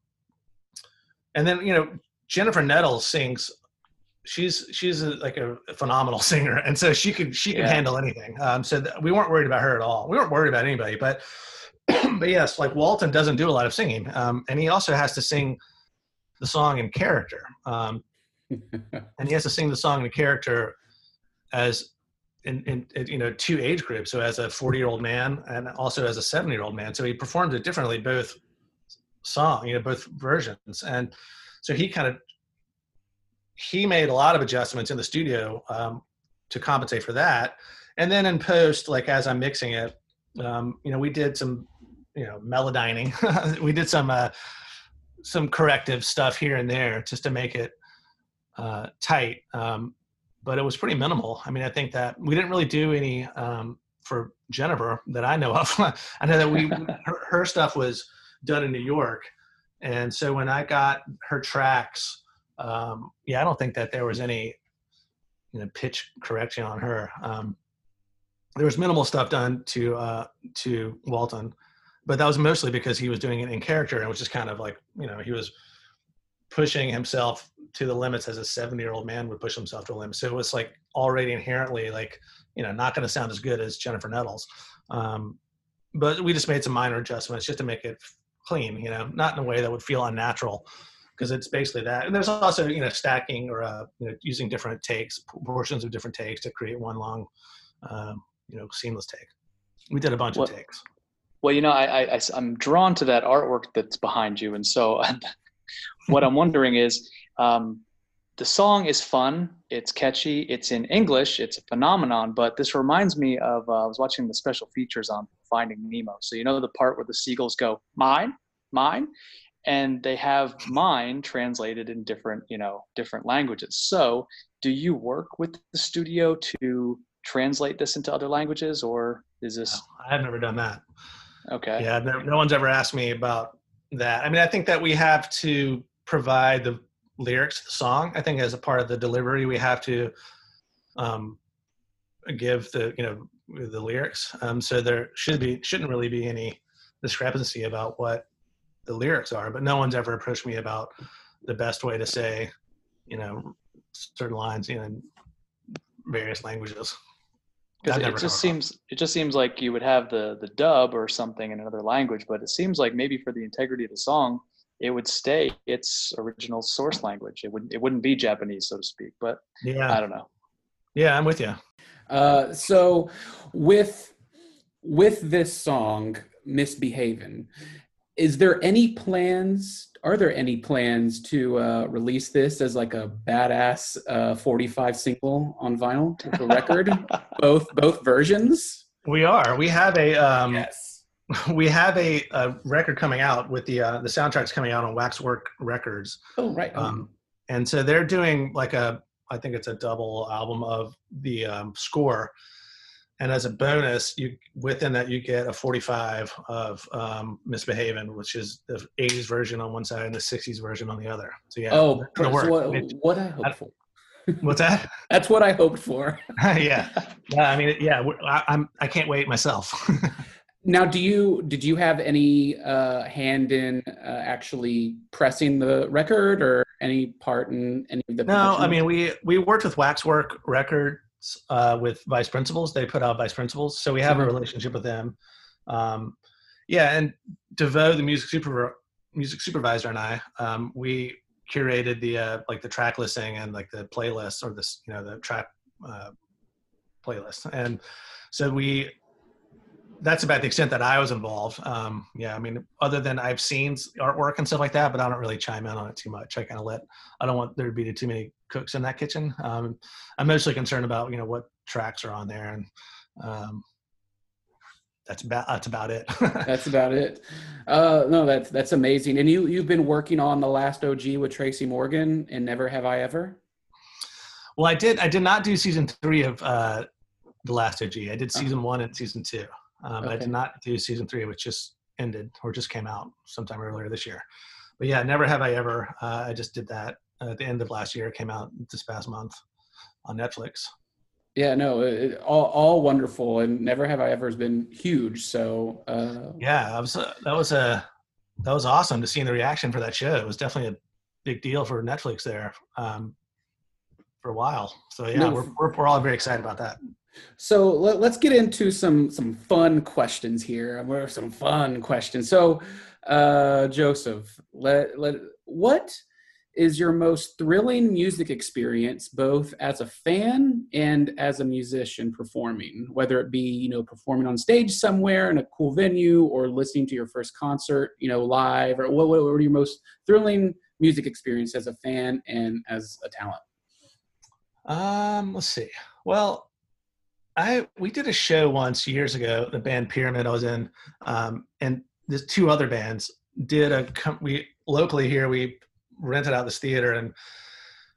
and then you know, Jennifer Nettles sings. She's she's a, like a phenomenal singer, and so she could she could yeah. handle anything. Um, so th- we weren't worried about her at all. We weren't worried about anybody, but but yes, like Walton doesn't do a lot of singing, um, and he also has to sing the song in character, um, and he has to sing the song in character as in, in, in, you know two age groups, so as a forty year old man and also as a seventy year old man. So he performed it differently, both song, you know, both versions, and so he kind of he made a lot of adjustments in the studio um, to compensate for that, and then in post, like as I'm mixing it, um, you know, we did some you know Melodyning. we did some uh, some corrective stuff here and there just to make it uh, tight, um, but it was pretty minimal. I mean, I think that we didn't really do any um, for Jennifer that I know of. I know that we her, her, stuff was done in New York, and so when I got her tracks, um, yeah, I don't think that there was any you know pitch correction on her. Um, there was minimal stuff done to uh, to Walton, but that was mostly because he was doing it in character and it was just kind of like you know he was pushing himself to the limits as a 70 year old man would push himself to the limits. So it was like already inherently like you know not going to sound as good as jennifer nettles. Um, but we just made some minor adjustments just to make it clean you know not in a way that would feel unnatural because it's basically that. And there's also you know stacking or uh, you know using different takes portions of different takes to create one long um, you know seamless take. We did a bunch of takes well, you know, I, I I'm drawn to that artwork that's behind you, and so what I'm wondering is, um, the song is fun, it's catchy, it's in English, it's a phenomenon. But this reminds me of uh, I was watching the special features on Finding Nemo. So you know the part where the seagulls go mine, mine, and they have mine translated in different you know different languages. So do you work with the studio to translate this into other languages, or is this? No, I've never done that. Okay. Yeah, no, no one's ever asked me about that. I mean, I think that we have to provide the lyrics to the song. I think as a part of the delivery, we have to um, give the you know the lyrics. Um, so there should be shouldn't really be any discrepancy about what the lyrics are. But no one's ever approached me about the best way to say you know certain lines in various languages because it just seems it just seems like you would have the the dub or something in another language but it seems like maybe for the integrity of the song it would stay its original source language. It wouldn't it wouldn't be japanese so to speak but yeah. I don't know. Yeah i'm with you uh, so with with this song misbehaving is there any plans are there any plans to uh, release this as like a badass uh, 45 single on vinyl with a record? Both both versions? We are. We have a um, yes. we have a, a, record coming out with the uh, the soundtracks coming out on waxwork records. Oh right. Um, and so they're doing like a i think it's a double album of the um, score and as a bonus, you within that you get a 45 of um, Misbehaving, which is the 80s version on one side and the 60s version on the other. So yeah. Oh, what, what, I hoped for. What's that? That's what I hoped for. yeah, yeah. I mean, yeah. I, I'm. I can't wait myself. now, do you did you have any uh, hand in uh, actually pressing the record or any part in any of the? No, I mean we we worked with Waxwork Records uh, with Vice Principals. They put out Vice Principals, so we have a relationship with them. Um, yeah, and DeVoe, the music super music supervisor, and I, um, we curated the uh, like the track listing and like the playlist or this you know the track uh, playlist, and so we that's about the extent that I was involved. Um, yeah, I mean, other than I've seen artwork and stuff like that, but I don't really chime in on it too much. I kind of let, I don't want there to be too many cooks in that kitchen. Um, I'm mostly concerned about, you know, what tracks are on there. And um, that's about, that's about it. that's about it. Uh, no, that's, that's amazing. And you, you've been working on the last OG with Tracy Morgan and Never Have I Ever? Well, I did, I did not do season three of uh, the last OG. I did season one and season two. Um, okay. I did not do season three, which just ended or just came out sometime earlier this year. But yeah, never have I ever. Uh, I just did that at the end of last year. It came out this past month on Netflix. Yeah, no, it, all all wonderful, and never have I ever has been huge. So uh, yeah, was, uh, that was a that was awesome to see the reaction for that show. It was definitely a big deal for Netflix there um, for a while. So yeah, no, we're, we're we're all very excited about that. So let, us get into some some fun questions here. We're some fun questions. So, uh, Joseph, let, let what is your most thrilling music experience, both as a fan and as a musician performing? Whether it be you know performing on stage somewhere in a cool venue, or listening to your first concert, you know, live, or what, what were your most thrilling music experience as a fan and as a talent? Um, let's see. Well, I we did a show once years ago. The band Pyramid I was in, um, and there's two other bands did a we locally here. We rented out this theater and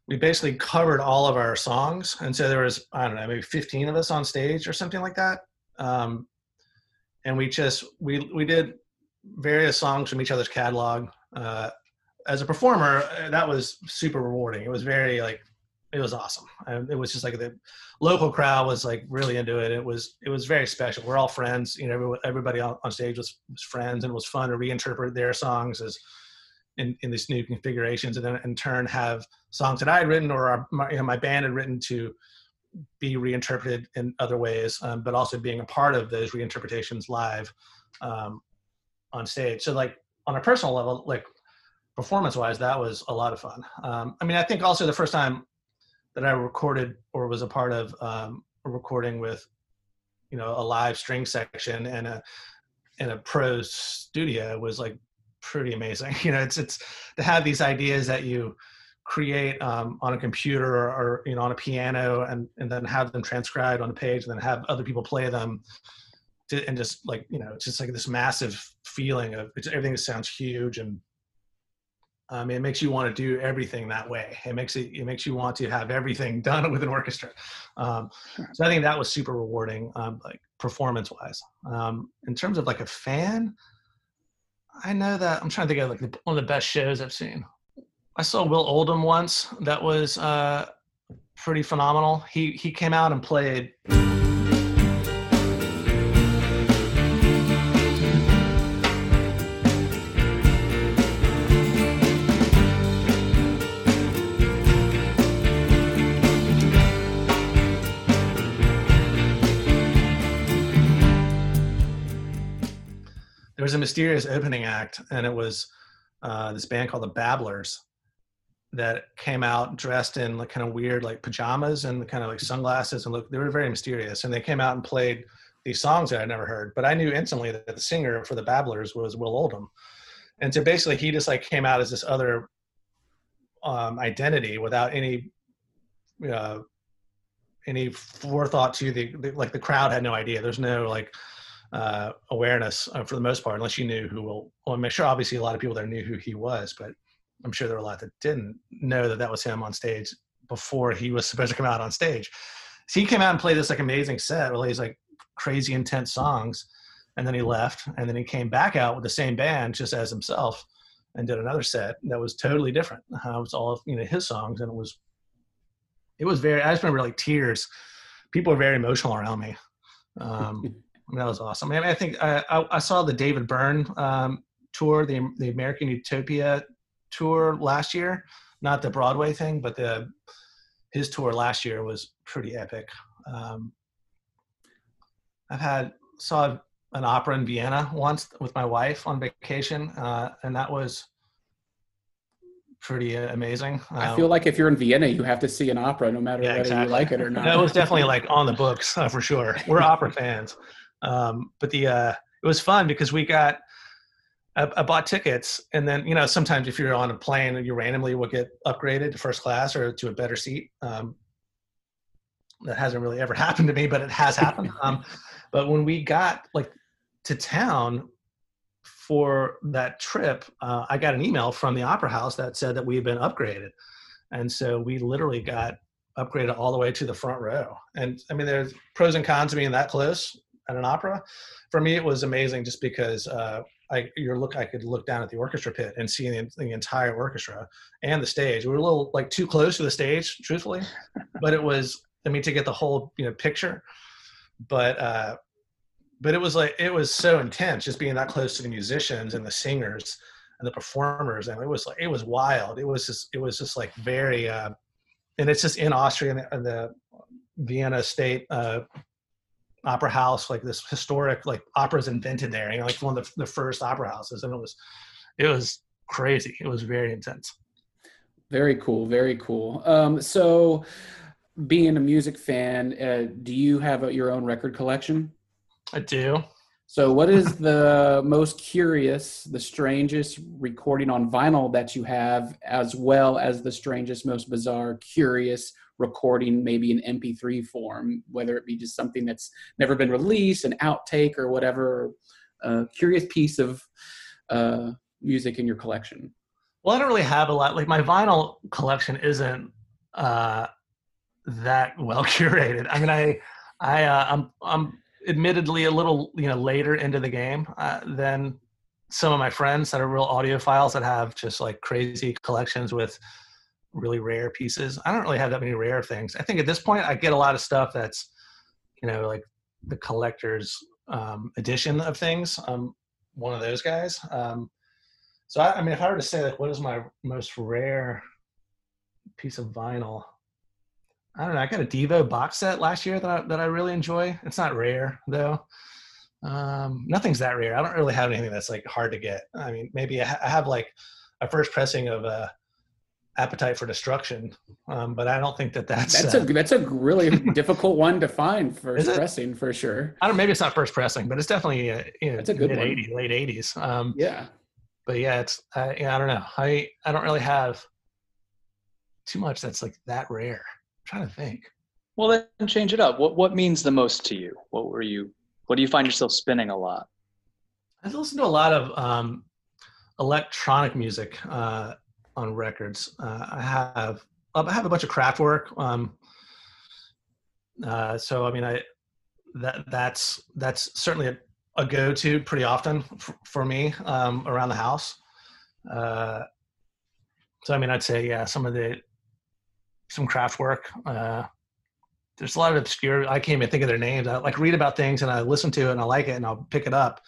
we basically covered all of our songs. And so there was I don't know maybe 15 of us on stage or something like that. Um, and we just we we did various songs from each other's catalog. Uh, as a performer, that was super rewarding. It was very like it was awesome. It was just like the local crowd was like really into it. It was it was very special. We're all friends. You know, everybody on, on stage was, was friends, and it was fun to reinterpret their songs as in, in these new configurations, and then in turn have songs that I had written or our, my, you know, my band had written to be reinterpreted in other ways, um, but also being a part of those reinterpretations live um, on stage. So like on a personal level, like performance wise, that was a lot of fun. Um, I mean, I think also the first time that I recorded or was a part of um, a recording with, you know, a live string section and a and a pro studio was like pretty amazing. You know, it's it's to have these ideas that you create um, on a computer or, or, you know on a piano and and then have them transcribed on a page and then have other people play them to, and just like you know it's just like this massive feeling of everything sounds huge and um, it makes you want to do everything that way. It makes it it makes you want to have everything done with an orchestra. Um, so I think that was super rewarding, um, like performance wise. Um, in terms of like a fan, I know that I'm trying to think of like the, one of the best shows I've seen. I saw Will Oldham once. That was uh, pretty phenomenal. He he came out and played. Was a mysterious opening act, and it was uh, this band called the Babblers that came out dressed in like kind of weird like pajamas and kind of like sunglasses and look they were very mysterious and they came out and played these songs that I'd never heard but I knew instantly that the singer for the Babblers was Will Oldham. And so basically he just like came out as this other um, identity without any uh, any forethought to the, the, like the crowd had no idea. There's no like uh, awareness uh, for the most part, unless you knew who will. Well, I'm sure obviously a lot of people there knew who he was, but I'm sure there were a lot that didn't know that that was him on stage before he was supposed to come out on stage. So he came out and played this like amazing set, really these like crazy intense songs, and then he left, and then he came back out with the same band just as himself, and did another set that was totally different. Uh, it was all you know his songs, and it was it was very. I just remember like tears. People were very emotional around me. Um, That was awesome. I, mean, I think I, I, I saw the David Byrne um, tour, the the American Utopia tour last year, not the Broadway thing, but the his tour last year was pretty epic. Um, I've had saw an opera in Vienna once with my wife on vacation, uh, and that was pretty amazing. I um, feel like if you're in Vienna, you have to see an opera, no matter yeah, whether exactly. you like it or not. That was definitely like on the books uh, for sure. We're opera fans, um, but the uh, it was fun because we got. I, I, bought tickets, and then you know sometimes if you're on a plane, you randomly will get upgraded to first class or to a better seat. Um, that hasn't really ever happened to me, but it has happened. um, but when we got like to town for that trip, uh, I got an email from the opera house that said that we had been upgraded, and so we literally got upgraded all the way to the front row. And I mean, there's pros and cons to being that close at an opera. For me, it was amazing just because uh, I your look I could look down at the orchestra pit and see the, the, entire orchestra and the stage. We were a little like too close to the stage, truthfully, but it was I mean to get the whole you know picture. But uh, but it was like it was so intense just being that close to the musicians and the singers and the performers and it was like it was wild it was just it was just like very uh and it's just in austria and the, the vienna state uh opera house like this historic like operas invented there you know like one of the, the first opera houses and it was it was crazy. It was very intense. Very cool very cool. Um so being a music fan uh, do you have a, your own record collection? I do. So, what is the most curious, the strangest recording on vinyl that you have, as well as the strangest, most bizarre, curious recording, maybe an MP3 form, whether it be just something that's never been released, an outtake, or whatever, a curious piece of uh, music in your collection? Well, I don't really have a lot. Like, my vinyl collection isn't uh, that well curated. I mean, I, I, uh, I'm, I'm admittedly a little you know later into the game uh, than some of my friends that are real audiophiles that have just like crazy collections with really rare pieces. I don't really have that many rare things. I think at this point I get a lot of stuff that's you know like the collector's um, edition of things. I'm one of those guys. Um, so I, I mean, if I were to say like what is my most rare piece of vinyl, I don't know. I got a Devo box set last year that I, that I really enjoy. It's not rare though. Um, nothing's that rare. I don't really have anything that's like hard to get. I mean, maybe I, have like a first pressing of uh, Appetite for Destruction, um, but I don't think that that's that's uh, a that's a really difficult one to find first pressing for sure. I don't. Maybe it's not first pressing, but it's definitely uh, you know, it's a good mid '80s, late '80s. Um, yeah. But yeah, it's uh, yeah, I don't know. I I don't really have too much that's like that rare trying to think. Well, then change it up. What what means the most to you? What were you? What do you find yourself spinning a lot? I listen to a lot of um, electronic music uh, on records. Uh, I have I have a bunch of Kraftwerk. Um, uh, so I mean, I that that's that's certainly a, a go-to pretty often for me um, around the house. Uh, so I mean, I'd say yeah, some of the some Kraftwerk. Uh, there's a lot of obscure. I can't even think of their names. I like read about things and I listen to it and I like it and I'll pick it up.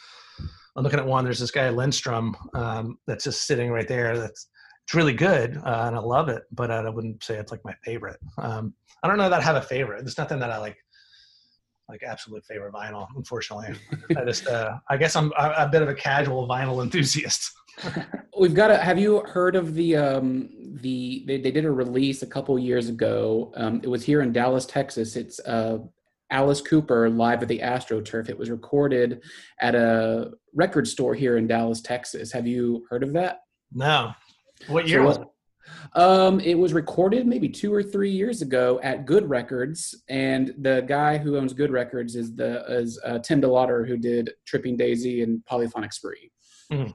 I'm looking at one. There's this guy Lindstrom um, that's just sitting right there. That's it's really good uh, and I love it, but I wouldn't say it's like my favorite. Um, I don't know that I have a favorite. There's nothing that I like like absolute favorite vinyl. Unfortunately, I just uh, I guess I'm a bit of a casual vinyl enthusiast. We've got to. Have you heard of the um, the? They, they did a release a couple years ago. Um, it was here in Dallas, Texas. It's uh, Alice Cooper live at the AstroTurf. It was recorded at a record store here in Dallas, Texas. Have you heard of that? No. What year so, was it? Um, it was recorded maybe two or three years ago at Good Records, and the guy who owns Good Records is the is uh, Tim DeLaughter, who did Tripping Daisy and Polyphonic Spree. Mm-hmm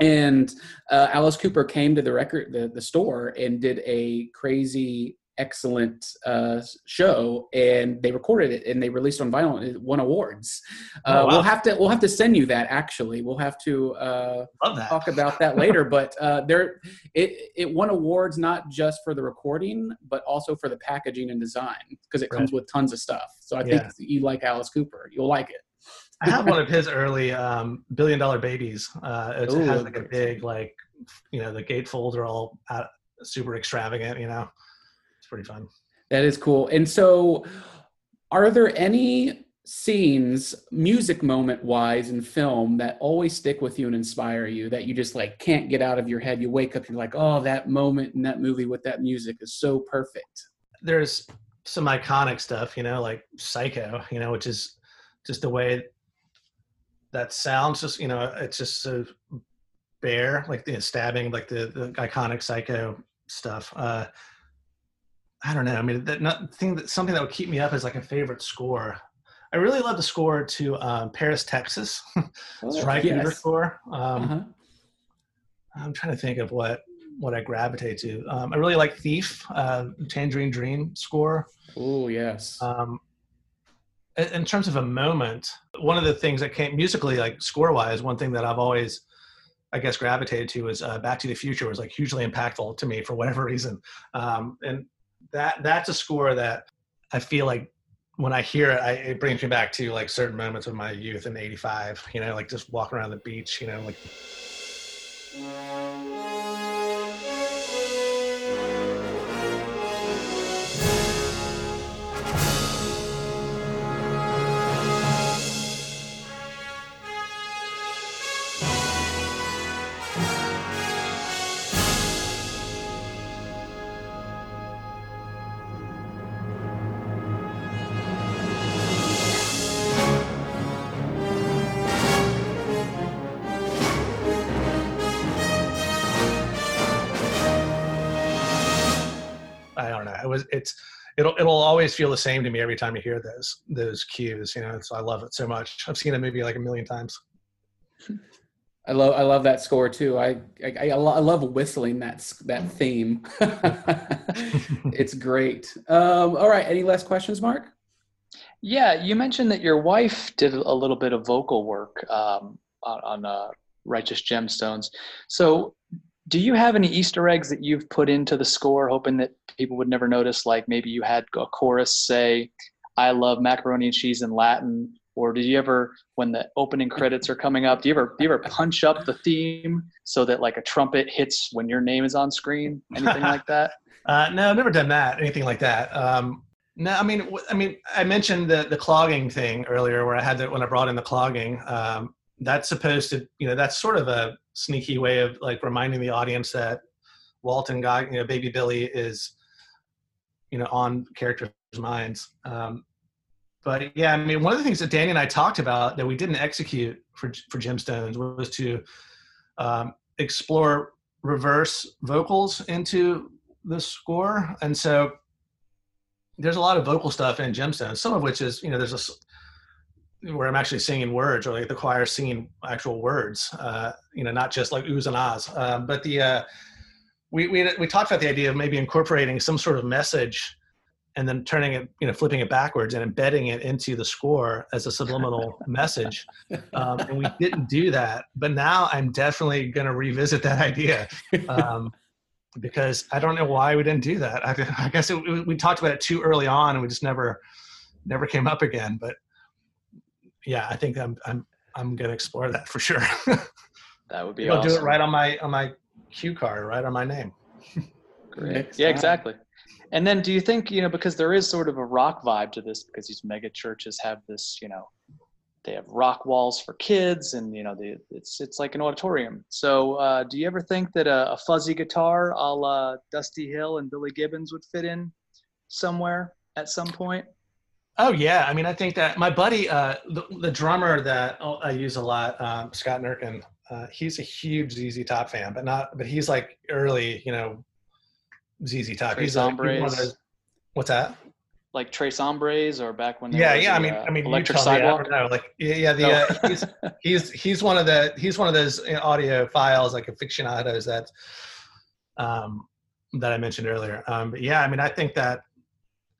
and uh, Alice Cooper came to the record the, the store and did a crazy excellent uh, show and they recorded it and they released on vinyl and it won awards uh, oh, wow. we'll have to we'll have to send you that actually we'll have to uh, talk about that later but uh, there it it won awards not just for the recording but also for the packaging and design because it comes with tons of stuff so i think yeah. you like alice cooper you'll like it I have one of his early um, billion dollar babies. Uh, it Ooh, has like a big, like, you know, the gatefolds are all out, super extravagant. You know, pretty fun. That is cool. And so, are there any scenes, music moment wise, in film that always stick with you and inspire you that you just like can't get out of your head? You wake up, you're like, oh, that moment in that movie with that music is so perfect. There's some iconic stuff, you know, like Psycho, you know, which is just the way that sounds. Just you know, it's just so bare, like the stabbing, like the the iconic Psycho stuff. Uh, I don't know. I mean, that not thing that something that would keep me up is like a favorite score. I really love the score to um, Paris, Texas. Strike Fever Yes. score. Um, Uh-huh. I'm trying to think of what what I gravitate to. Um, I really like Thief, uh, Tangerine Dream score. Oh, yes. Um, in, in terms of a moment, one of the things that came musically, like score wise, one thing that I've always, I guess, gravitated to is uh, Back to the Future was like hugely impactful to me for whatever reason. Um, and that that's a score that I feel like when I hear it, I, it brings me back to like certain moments of my youth in '85. You know, like just walking around the beach. You know, like don't know. It was it's it'll it'll always feel the same to me every time you hear those those cues. You know, so I love it so much. I've seen it maybe like a million times. I love I love that score too. I I, I, I love whistling that that theme. it's great. Um, all right. Any last questions, Mark? Yeah, you mentioned that your wife did a little bit of vocal work um, on, on uh, Righteous Gemstones. So, do you have any Easter eggs that you've put into the score, hoping that people would never notice? Like maybe you had a chorus say, "I love macaroni and cheese" in Latin, or did you ever, when the opening credits are coming up, do you ever do you ever punch up the theme so that like a trumpet hits when your name is on screen? Anything like that? Uh, no, I've never done that. Anything like that. Um, no, I mean, I mean, I mentioned the the clogging thing earlier, where I had that when I brought in the clogging. Um, that's supposed to, you know, that's sort of a sneaky way of like reminding the audience that Walton guy, you know, Baby Billy is, you know, on characters' minds. Um, but yeah, I mean, one of the things that Danny and I talked about that we didn't execute for for Gemstones was to um, explore reverse vocals into the score, and so there's a lot of vocal stuff in Gemstones. Some of which is, you know, there's a where I'm actually singing words, or like the choir singing actual words. Uh, you know, not just like oohs and ahs. Uh, but the uh, we we we talked about the idea of maybe incorporating some sort of message and then turning it, you know, flipping it backwards and embedding it into the score as a subliminal message. Um, and we didn't do that, but now I'm definitely going to revisit that idea um, because I don't know why we didn't do that. I, I guess it, we- we talked about it too early on, and we just never, never came up again. But yeah, I think I'm I'm I'm going to explore that for sure. That would be I'll awesome. do it right on my on my cue card, right on my name. Great. Next yeah, time. exactly. And then do you think, you know, because there is sort of a rock vibe to this, because these mega churches have this, you know, they have rock walls for kids and, you know, they, it's, it's like an auditorium. So uh, do you ever think that a, a fuzzy guitar a la Dusty Hill and Billy Gibbons would fit in somewhere at some point? Oh yeah, I mean, I think that my buddy, uh, the, the drummer that I use a lot, um, Scott Nurkin, uh, he's a huge ZZ Top fan, but not, but he's like early, you know, ZZ Top. Tres He's like one of those. What's that? Like Tres Hombres or back when Yeah, yeah. I mean, uh, I mean, Electric me, Sidewalk? know. Like, yeah. The uh, he's he's he's one of the he's one of those uh, audiophiles like aficionados that um that I mentioned earlier. Um, but yeah, I mean, I think that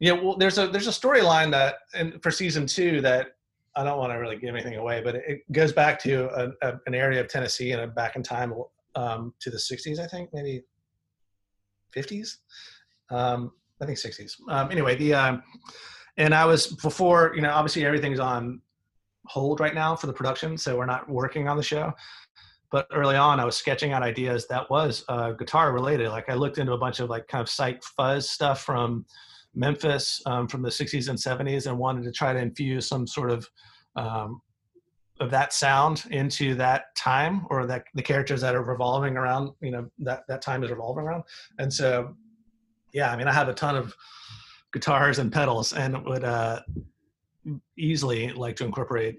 yeah, well, there's a there's a storyline that and for season two that I don't want to really give anything away, but it, goes back to a, a, an area of Tennessee and back in time um, to the 60s, I think, maybe 50s. Um, I think 60s. Um, anyway, the um, and I was before, you know, obviously everything's on hold right now for the production, so we're not working on the show. But early on, I was sketching out ideas that was uh, guitar related. Like I looked into a bunch of like kind of psych fuzz stuff from Memphis um, from the 60s and 70s, and wanted to try to infuse some sort of um, of that sound into that time or that the characters that are revolving around you know that that time is revolving around. And so yeah i mean i have a ton of guitars and pedals and would uh easily like to incorporate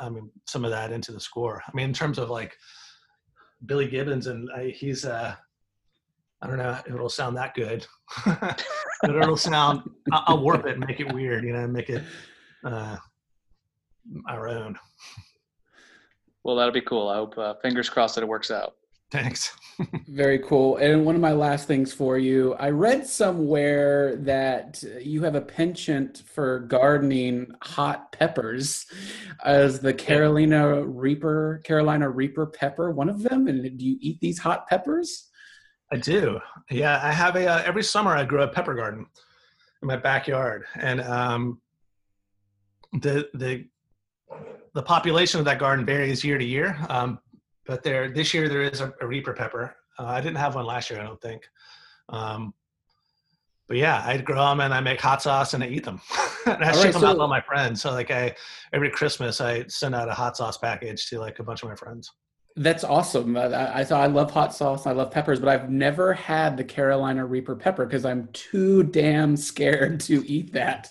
i mean some of that into the score. I mean in terms of like billy gibbons and I, he's uh i don't know if it'll sound that good but it'll sound i'll warp it and make it weird you know make it uh our own. Well, that'll be cool. I hope, uh, fingers crossed that it works out. Thanks. Very cool. And one of my last things for you, I read somewhere that you have a penchant for gardening hot peppers as the Carolina Reaper, Carolina Reaper pepper, one of them. And do you eat these hot peppers? I do. Yeah, I have a uh, every summer I grow a pepper garden in my backyard, and um, the the the population of that garden varies year to year. Um, but there, this year there is a, a Reaper pepper. Uh, I didn't have one last year, I don't think. Um, but yeah, I grow them and I make hot sauce and I eat them. and I ship right, them so, out to all my friends. So like I, every Christmas I send out a hot sauce package to like a bunch of my friends. That's awesome. I, I I love hot sauce. I love peppers, but I've never had the Carolina Reaper pepper because I'm too damn scared to eat that.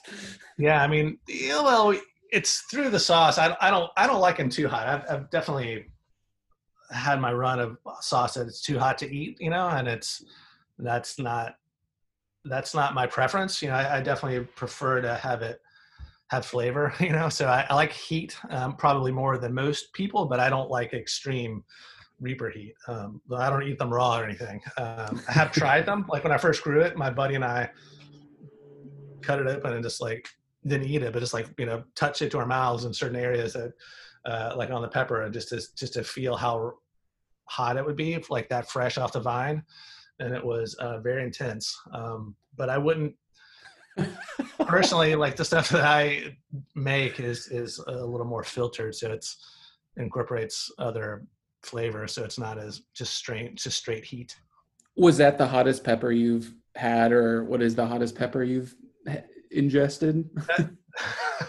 Yeah, I mean, well, it's through the sauce. I, I don't I don't like them too hot. I've, I've definitely had my run of sauce that it's too hot to eat, you know, and it's that's not that's not my preference. You know, I, I definitely prefer to have it have flavor, you know. So I, I like heat um, probably more than most people, but I don't like extreme Reaper heat. Um, I don't eat them raw or anything. Um, I have tried them. Like when I first grew it, my buddy and I cut it open and just like didn't eat it, but just like you know, touch it to our mouths in certain areas that, uh, like on the pepper, and just to just to feel how hot it would be, like that fresh off the vine, and it was uh, very intense. Um, but I wouldn't personally like the stuff that I make is is a little more filtered, so it's incorporates other flavors, so it's not as just straight just straight heat. Was that the hottest pepper you've had, or what is the hottest pepper you've ingested?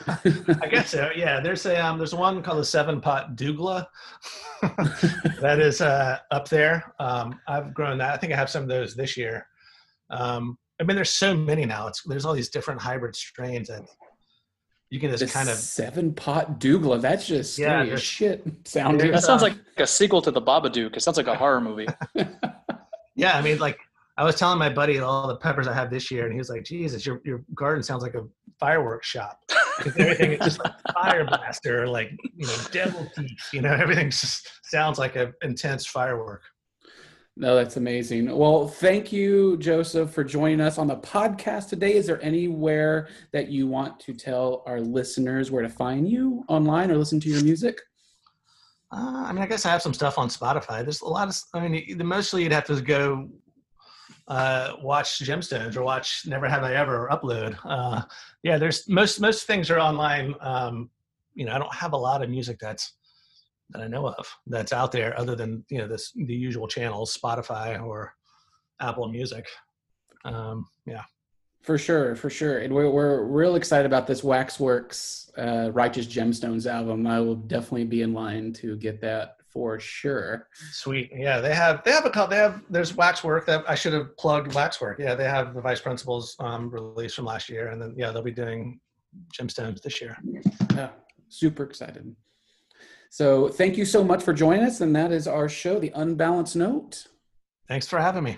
I guess so. Yeah, there's a um, there's one called the seven pot Douglah that is uh, up there. Um, I've grown that. I think I have some of those this year. Um, I mean, there's so many now. It's there's all these different hybrid strains and you can just the kind of seven pot Douglah. That's just yeah, as shit sounding. That sounds like a sequel to the Babadook. It sounds like a horror movie. yeah, I mean, like I was telling my buddy all the peppers I have this year, and he was like, "Jesus, your your garden sounds like a fireworks shop. everything is just like fire blaster, like you know, devil teeth. You know, everything just sounds like an intense firework." No, that's amazing. Well, thank you, Joseph, for joining us on the podcast today. Is there anywhere that you want to tell our listeners where to find you online or listen to your music? Uh, I mean, I guess I have some stuff on Spotify. There's a lot of, I mean, mostly you'd have to go uh, watch gemstones or watch never have i ever or upload uh, yeah there's most most things are online um, you know i don't have a lot of music that's that i know of that's out there other than you know this the usual channels spotify or apple music um, yeah for sure, for sure. And we're, we're real excited about this Waxworks uh, Righteous Gemstones album. I will definitely be in line to get that for sure. Sweet. Yeah, they have they have a couple. They have there's Waxwork that I should have plugged Waxwork. Yeah, they have the Vice Principals um, release from last year, and then yeah, they'll be doing Gemstones this year. Yeah, super excited. So thank you so much for joining us, and that is our show, The Unbalanced Note. Thanks for having me.